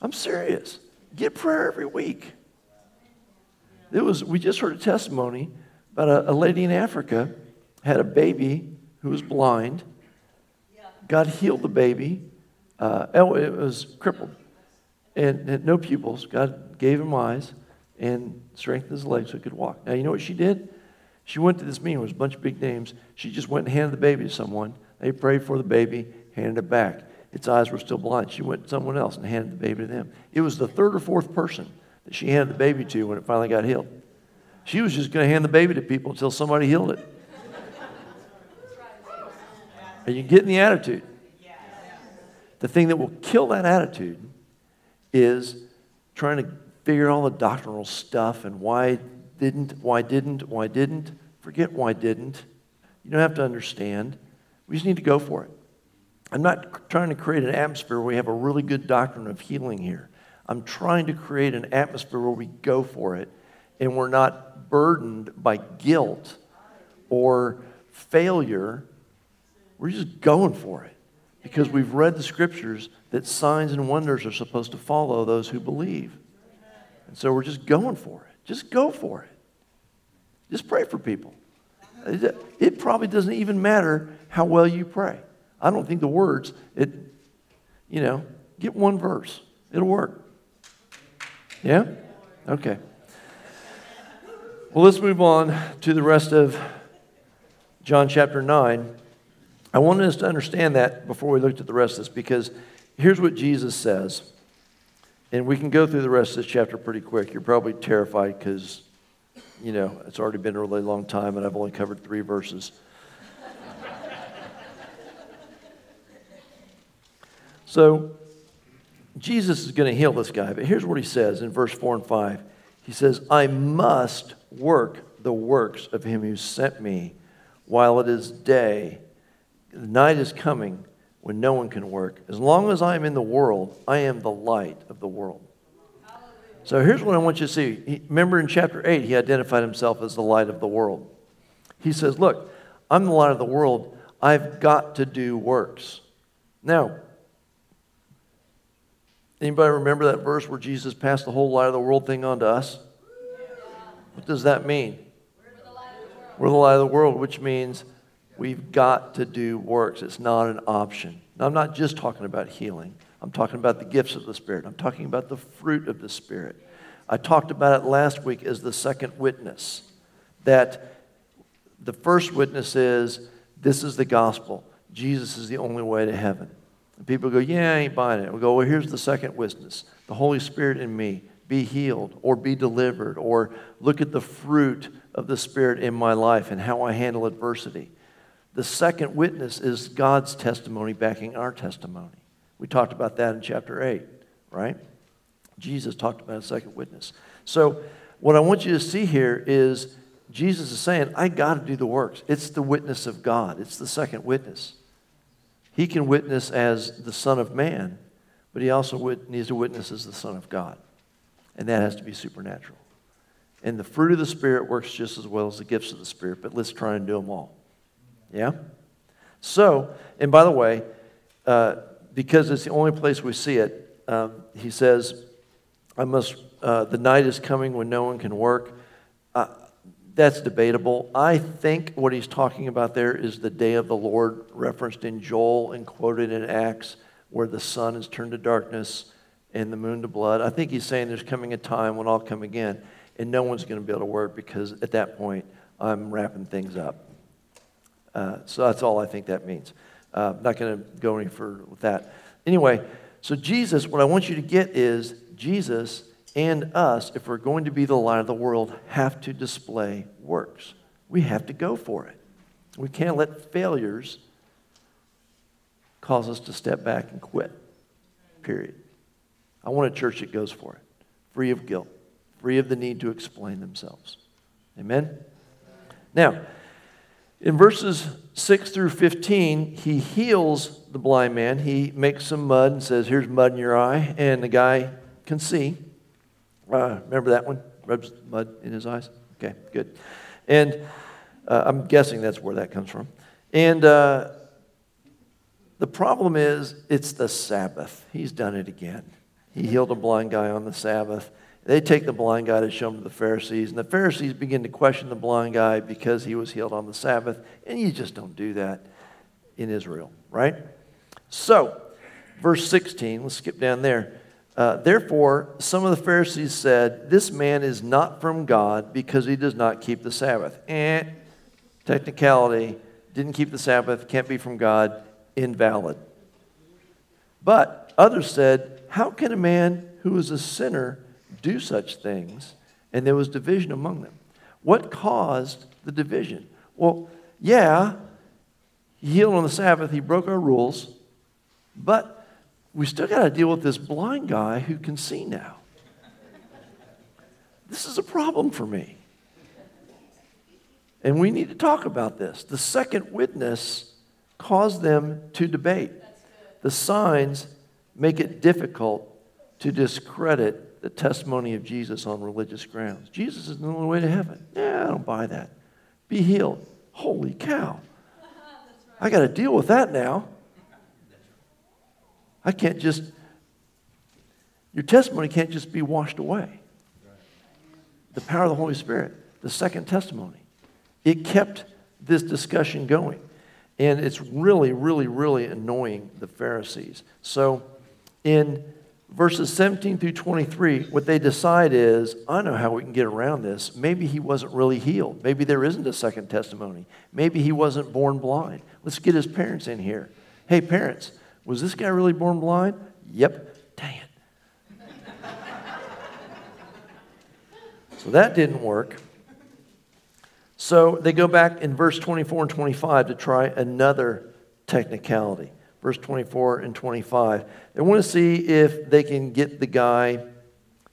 I'm serious. Get prayer every week. It was, we just heard a testimony about a, a lady in Africa had a baby who was blind. God healed the baby. Uh, oh, it was crippled and had no pupils. God gave him eyes and strengthened his legs so he could walk. Now, you know what she did? She went to this meeting, it was a bunch of big names. She just went and handed the baby to someone. They prayed for the baby, handed it back. Its eyes were still blind. She went to someone else and handed the baby to them. It was the third or fourth person that she handed the baby to when it finally got healed. She was just going to hand the baby to people until somebody healed it. Are you getting the attitude? The thing that will kill that attitude is trying to figure all the doctrinal stuff and why didn't, why didn't, why didn't. Forget why didn't. You don't have to understand. We just need to go for it. I'm not trying to create an atmosphere where we have a really good doctrine of healing here. I'm trying to create an atmosphere where we go for it and we're not burdened by guilt or failure. We're just going for it because we've read the scriptures that signs and wonders are supposed to follow those who believe. And so we're just going for it. Just go for it. Just pray for people. It probably doesn't even matter how well you pray. I don't think the words, it, you know, get one verse. It'll work. Yeah? Okay. Well, let's move on to the rest of John chapter 9. I wanted us to understand that before we looked at the rest of this because here's what Jesus says. And we can go through the rest of this chapter pretty quick. You're probably terrified because, you know, it's already been a really long time and I've only covered three verses. so, Jesus is going to heal this guy, but here's what he says in verse 4 and 5. He says, I must work the works of him who sent me while it is day. The night is coming when no one can work. As long as I am in the world, I am the light of the world. So here's what I want you to see. Remember in chapter 8, he identified himself as the light of the world. He says, Look, I'm the light of the world. I've got to do works. Now, anybody remember that verse where Jesus passed the whole light of the world thing on to us? What does that mean? We're the light of the world, which means We've got to do works. It's not an option. Now, I'm not just talking about healing. I'm talking about the gifts of the Spirit. I'm talking about the fruit of the Spirit. I talked about it last week as the second witness. That the first witness is this is the gospel. Jesus is the only way to heaven. And people go, Yeah, I ain't buying it. We go, Well, here's the second witness the Holy Spirit in me. Be healed or be delivered or look at the fruit of the Spirit in my life and how I handle adversity. The second witness is God's testimony backing our testimony. We talked about that in chapter 8, right? Jesus talked about a second witness. So, what I want you to see here is Jesus is saying, I got to do the works. It's the witness of God, it's the second witness. He can witness as the Son of Man, but he also needs to witness as the Son of God. And that has to be supernatural. And the fruit of the Spirit works just as well as the gifts of the Spirit, but let's try and do them all. Yeah? So, and by the way, uh, because it's the only place we see it, um, he says, I must, uh, the night is coming when no one can work. Uh, that's debatable. I think what he's talking about there is the day of the Lord referenced in Joel and quoted in Acts, where the sun is turned to darkness and the moon to blood. I think he's saying there's coming a time when I'll come again and no one's going to be able to work because at that point I'm wrapping things up. Uh, so that's all I think that means. Uh, I'm not going to go any further with that. Anyway, so Jesus, what I want you to get is Jesus and us, if we're going to be the light of the world, have to display works. We have to go for it. We can't let failures cause us to step back and quit. Period. I want a church that goes for it, free of guilt, free of the need to explain themselves. Amen? Now, in verses 6 through 15, he heals the blind man. He makes some mud and says, Here's mud in your eye. And the guy can see. Uh, remember that one? Rubs mud in his eyes? Okay, good. And uh, I'm guessing that's where that comes from. And uh, the problem is, it's the Sabbath. He's done it again. He healed a blind guy on the Sabbath. They take the blind guy to show him to the Pharisees, and the Pharisees begin to question the blind guy because he was healed on the Sabbath, and you just don't do that in Israel, right? So, verse 16, let's skip down there. Uh, Therefore, some of the Pharisees said, This man is not from God because he does not keep the Sabbath. Eh, technicality, didn't keep the Sabbath, can't be from God, invalid. But others said, How can a man who is a sinner do such things, and there was division among them. What caused the division? Well, yeah, he healed on the Sabbath, he broke our rules, but we still got to deal with this blind guy who can see now. This is a problem for me. And we need to talk about this. The second witness caused them to debate. The signs make it difficult to discredit the testimony of Jesus on religious grounds. Jesus is the only way to heaven. Yeah, I don't buy that. Be healed. Holy cow. I got to deal with that now. I can't just, your testimony can't just be washed away. The power of the Holy Spirit, the second testimony, it kept this discussion going. And it's really, really, really annoying the Pharisees. So in verses 17 through 23, what they decide is I know how we can get around this. Maybe he wasn't really healed. Maybe there isn't a second testimony. Maybe he wasn't born blind. Let's get his parents in here. Hey, parents, was this guy really born blind? Yep. Dang it. so that didn't work. So they go back in verse 24 and 25 to try another technicality. Verse 24 and 25. They want to see if they can get the guy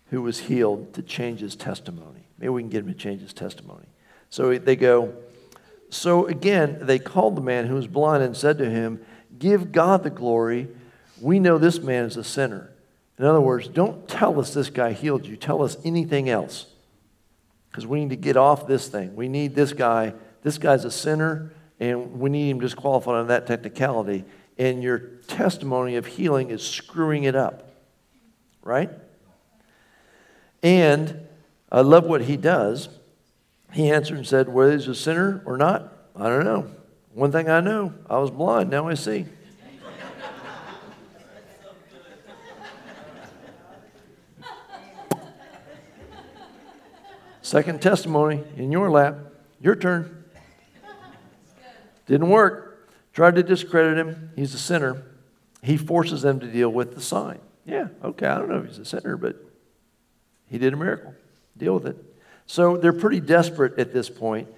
who was healed to change his testimony. Maybe we can get him to change his testimony. So they go, so again, they called the man who was blind and said to him, Give God the glory. We know this man is a sinner. In other words, don't tell us this guy healed you. Tell us anything else because we need to get off this thing. We need this guy. This guy's a sinner, and we need him disqualified on that technicality. And your testimony of healing is screwing it up, right? And I love what he does. He answered and said, Whether he's a sinner or not, I don't know. One thing I know, I was blind, now I see. Second testimony in your lap. Your turn. Didn't work. Tried to discredit him. He's a sinner. He forces them to deal with the sign. Yeah, okay, I don't know if he's a sinner, but he did a miracle. Deal with it. So they're pretty desperate at this point.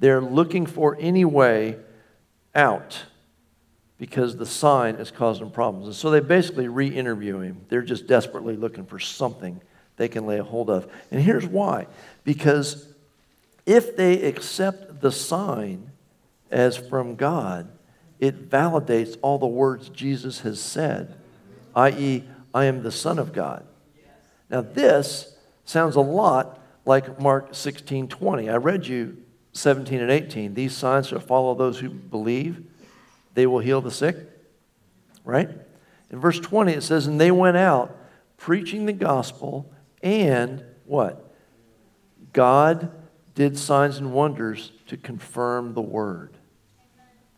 They're looking for any way out because the sign is causing problems. And so they basically re interview him. They're just desperately looking for something they can lay a hold of. And here's why because if they accept the sign as from God, it validates all the words Jesus has said, i.e., I am the Son of God. Now, this sounds a lot like Mark 16 20. I read you 17 and 18. These signs shall follow those who believe, they will heal the sick. Right? In verse 20, it says, And they went out preaching the gospel and what? God did signs and wonders to confirm the word.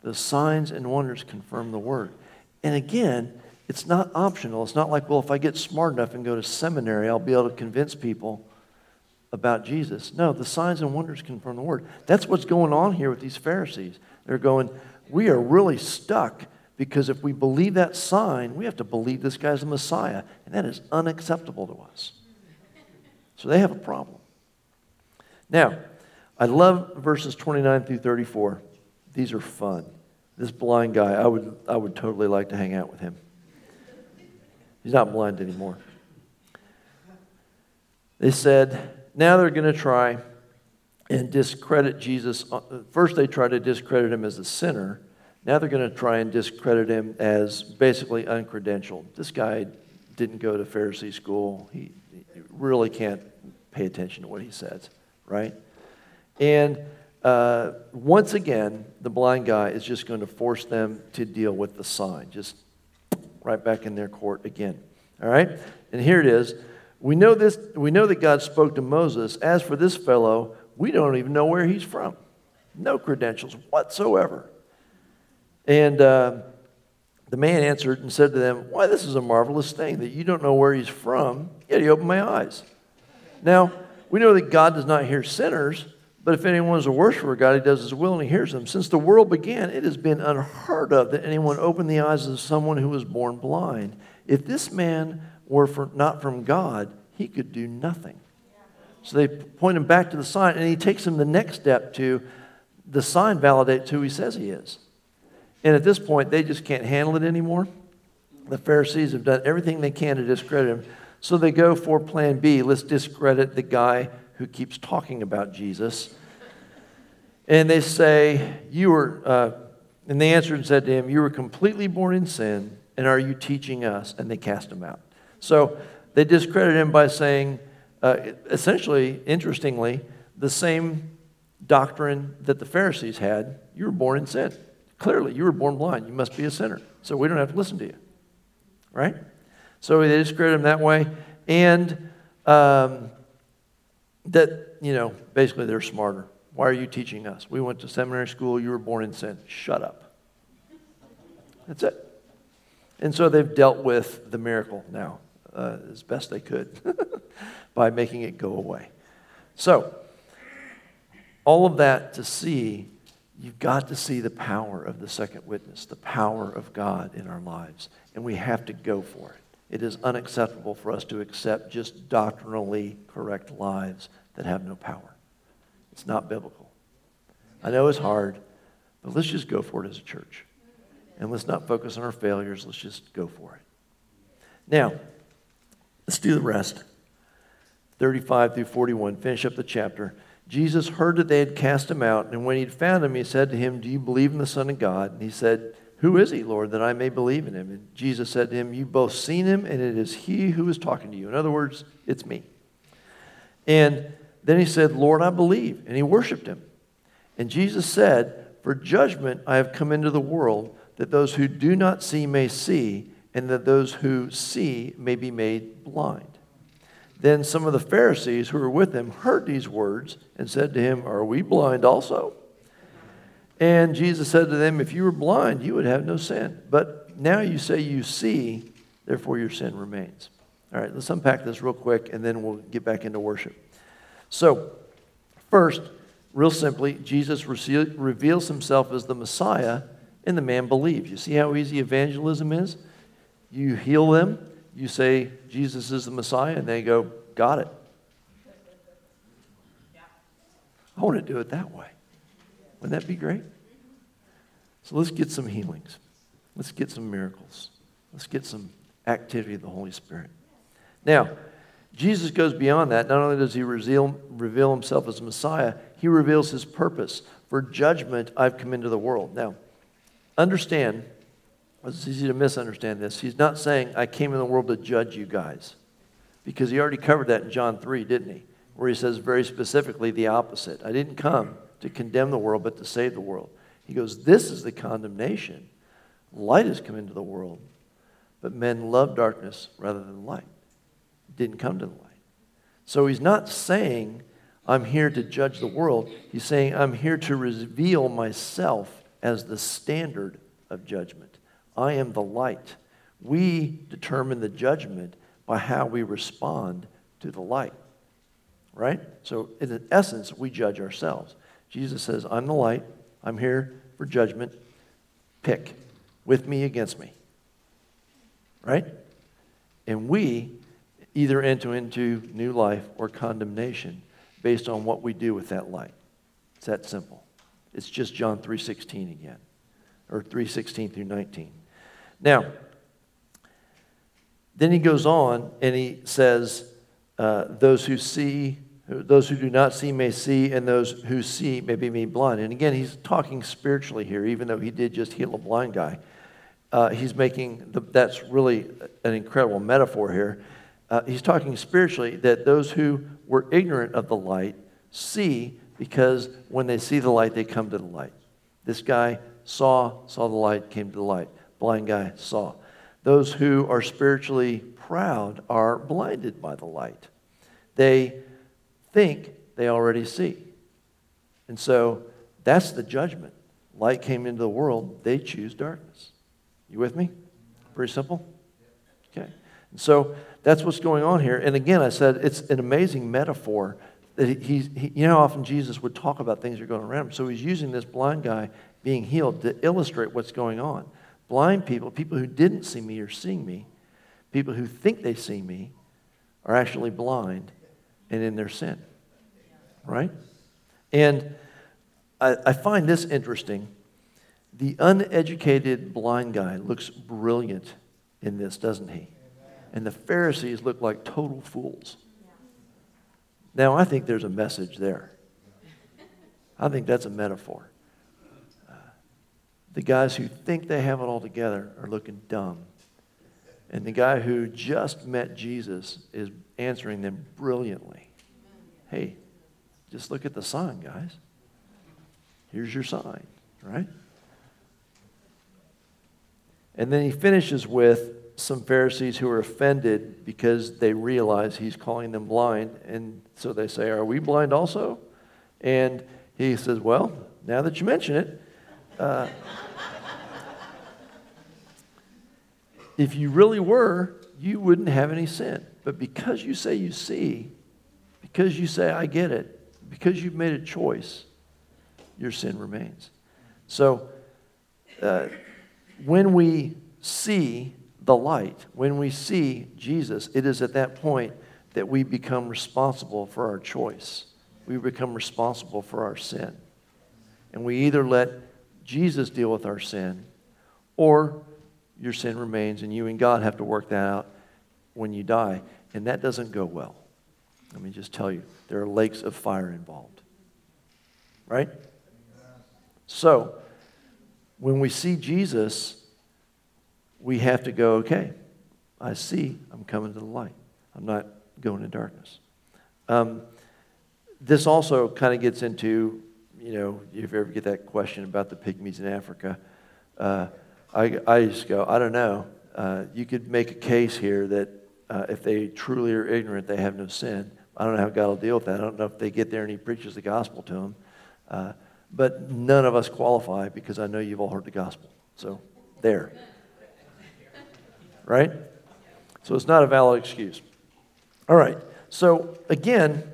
The signs and wonders confirm the word. And again, it's not optional. It's not like, well, if I get smart enough and go to seminary, I'll be able to convince people about Jesus. No, the signs and wonders confirm the word. That's what's going on here with these Pharisees. They're going, we are really stuck because if we believe that sign, we have to believe this guy's the Messiah. And that is unacceptable to us. So they have a problem. Now, I love verses 29 through 34. These are fun. This blind guy, I would, I would totally like to hang out with him. He's not blind anymore. They said, now they're going to try and discredit Jesus. Uh, first, they tried to discredit him as a sinner. Now they're going to try and discredit him as basically uncredentialed. This guy didn't go to Pharisee school. He, really can't pay attention to what he says, right? And uh, once again, the blind guy is just going to force them to deal with the sign, just right back in their court again. All right? And here it is. We know this. We know that God spoke to Moses. As for this fellow, we don't even know where he's from. No credentials whatsoever. And uh, the man answered and said to them, Why, this is a marvelous thing that you don't know where he's from, yet he opened my eyes. Now, we know that God does not hear sinners, but if anyone is a worshiper of God, he does his will and he hears him. Since the world began, it has been unheard of that anyone opened the eyes of someone who was born blind. If this man were from, not from God, he could do nothing. So they point him back to the sign, and he takes him the next step to the sign validates who he says he is. And at this point, they just can't handle it anymore. The Pharisees have done everything they can to discredit him. So they go for plan B. Let's discredit the guy who keeps talking about Jesus. And they say, You were, uh, and they answered and said to him, You were completely born in sin, and are you teaching us? And they cast him out. So they discredit him by saying, uh, essentially, interestingly, the same doctrine that the Pharisees had you were born in sin. Clearly, you were born blind. You must be a sinner. So we don't have to listen to you. Right? So they discredit him that way. And um, that, you know, basically they're smarter. Why are you teaching us? We went to seminary school. You were born in sin. Shut up. That's it. And so they've dealt with the miracle now uh, as best they could by making it go away. So, all of that to see, you've got to see the power of the second witness, the power of God in our lives. And we have to go for it. It is unacceptable for us to accept just doctrinally correct lives that have no power. It's not biblical. I know it's hard, but let's just go for it as a church. And let's not focus on our failures. Let's just go for it. Now, let's do the rest. 35 through 41, finish up the chapter. Jesus heard that they had cast him out, and when he'd found him, he said to him, Do you believe in the Son of God? And he said, Who is he, Lord, that I may believe in him? And Jesus said to him, You've both seen him, and it is he who is talking to you. In other words, it's me. And then he said, Lord, I believe. And he worshiped him. And Jesus said, For judgment I have come into the world that those who do not see may see, and that those who see may be made blind. Then some of the Pharisees who were with him heard these words and said to him, Are we blind also? And Jesus said to them, If you were blind, you would have no sin. But now you say you see, therefore your sin remains. All right, let's unpack this real quick and then we'll get back into worship. So, first, real simply, Jesus reveals himself as the Messiah and the man believes. You see how easy evangelism is? You heal them, you say Jesus is the Messiah, and they go, Got it. I want to do it that way. Wouldn't that be great? So let's get some healings. Let's get some miracles. Let's get some activity of the Holy Spirit. Now, Jesus goes beyond that. Not only does he reveal, reveal himself as Messiah, he reveals his purpose. For judgment, I've come into the world. Now, understand, it's easy to misunderstand this. He's not saying, I came in the world to judge you guys, because he already covered that in John 3, didn't he? Where he says very specifically the opposite I didn't come to condemn the world, but to save the world. He goes, This is the condemnation. Light has come into the world, but men love darkness rather than light. Didn't come to the light. So he's not saying, I'm here to judge the world. He's saying, I'm here to reveal myself as the standard of judgment. I am the light. We determine the judgment by how we respond to the light. Right? So, in essence, we judge ourselves. Jesus says, I'm the light. I'm here for judgment. Pick with me, against me. Right? And we either enter into new life or condemnation based on what we do with that light. It's that simple. It's just John 3:16 again, or 3:16 through 19. Now, then he goes on and he says, uh, "Those who see, those who do not see may see, and those who see may be made blind." And again, he's talking spiritually here, even though he did just heal a blind guy. Uh, he's making the, that's really an incredible metaphor here. Uh, he's talking spiritually that those who were ignorant of the light see because when they see the light, they come to the light. This guy saw, saw the light, came to the light. Blind guy saw. Those who are spiritually proud are blinded by the light. They think they already see. And so that's the judgment. Light came into the world, they choose darkness. You with me? Pretty simple? Okay. And so that's what's going on here. And again, I said it's an amazing metaphor that he's, he, you know, often Jesus would talk about things that are going around him. So he's using this blind guy being healed to illustrate what's going on. Blind people, people who didn't see me or seeing me, people who think they see me, are actually blind and in their sin. Right? And I, I find this interesting. The uneducated blind guy looks brilliant in this, doesn't he? And the Pharisees look like total fools. Now, I think there's a message there. I think that's a metaphor. The guys who think they have it all together are looking dumb. And the guy who just met Jesus is answering them brilliantly. Hey, just look at the sign, guys. Here's your sign, right? And then he finishes with some Pharisees who are offended because they realize he's calling them blind. And so they say, Are we blind also? And he says, Well, now that you mention it, uh, if you really were, you wouldn't have any sin. But because you say you see, because you say, I get it, because you've made a choice, your sin remains. So, uh, when we see the light, when we see Jesus, it is at that point that we become responsible for our choice. We become responsible for our sin. And we either let Jesus deal with our sin, or your sin remains and you and God have to work that out when you die. And that doesn't go well. Let me just tell you, there are lakes of fire involved. Right? So, when we see Jesus, we have to go, okay, I see, I'm coming to the light. I'm not going to darkness. Um, this also kind of gets into, you know, if you ever get that question about the pygmies in Africa, uh, I, I just go, I don't know. Uh, you could make a case here that uh, if they truly are ignorant, they have no sin. I don't know how God will deal with that. I don't know if they get there and He preaches the gospel to them. Uh, but none of us qualify because I know you've all heard the gospel. So, there. Right? So, it's not a valid excuse. All right. So, again,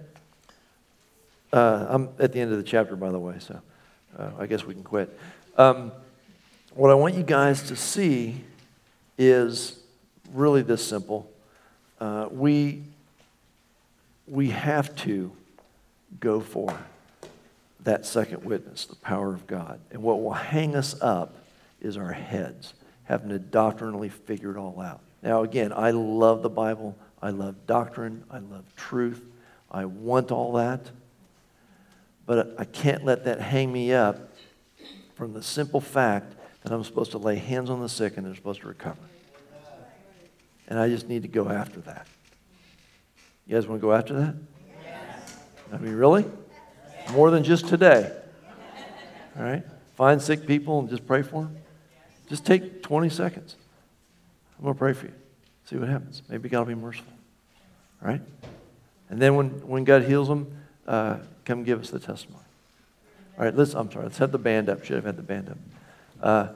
uh, I'm at the end of the chapter, by the way, so uh, I guess we can quit. Um, what I want you guys to see is really this simple. Uh, we, we have to go for that second witness, the power of God. And what will hang us up is our heads, having to doctrinally figure it all out. Now, again, I love the Bible. I love doctrine. I love truth. I want all that. But I can't let that hang me up from the simple fact that I'm supposed to lay hands on the sick and they're supposed to recover. And I just need to go after that. You guys want to go after that? Yes. I mean, really? Yes. More than just today. All right? Find sick people and just pray for them. Just take 20 seconds. I'm going to pray for you. See what happens. Maybe God will be merciful. All right? And then when, when God heals them, uh, come give us the testimony. All right, let's, I'm sorry, let's have the band up. Should have had the band up. Uh,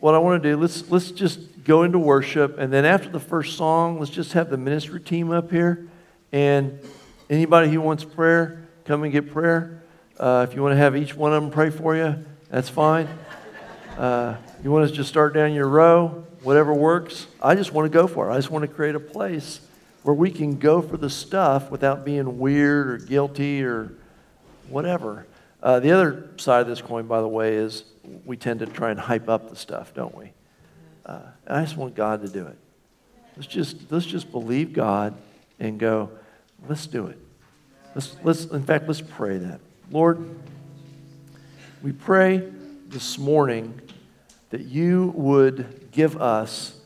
what I want to do, let's, let's just go into worship. And then after the first song, let's just have the ministry team up here. And anybody who wants prayer, come and get prayer. Uh, if you want to have each one of them pray for you, that's fine. Uh, you want us to just start down your row, whatever works. I just want to go for it. I just want to create a place where we can go for the stuff without being weird or guilty or whatever. Uh, the other side of this coin, by the way, is we tend to try and hype up the stuff, don't we? Uh, I just want God to do it. Let's just, let's just believe God and go, let's do it. Let's, let's, in fact, let's pray that. Lord, we pray this morning that you would give us,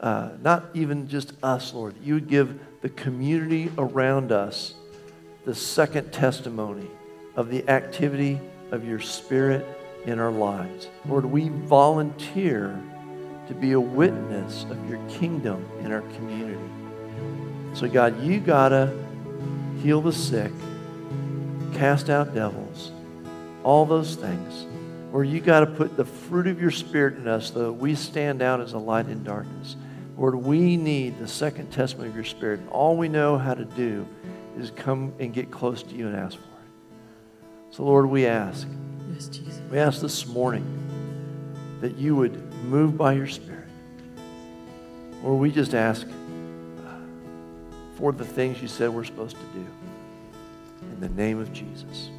uh, not even just us, Lord, you would give the community around us the second testimony of the activity of your Spirit in our lives. Lord, we volunteer to be a witness of your kingdom in our community. So, God, you got to heal the sick, cast out devils, all those things. Or you got to put the fruit of your spirit in us so that we stand out as a light in darkness. Lord, we need the second testimony of your spirit. All we know how to do is come and get close to you and ask for. So, Lord, we ask Yes, Jesus. We ask this morning that you would move by your Spirit. Or we just ask uh, for the things you said we're supposed to do. In the name of Jesus.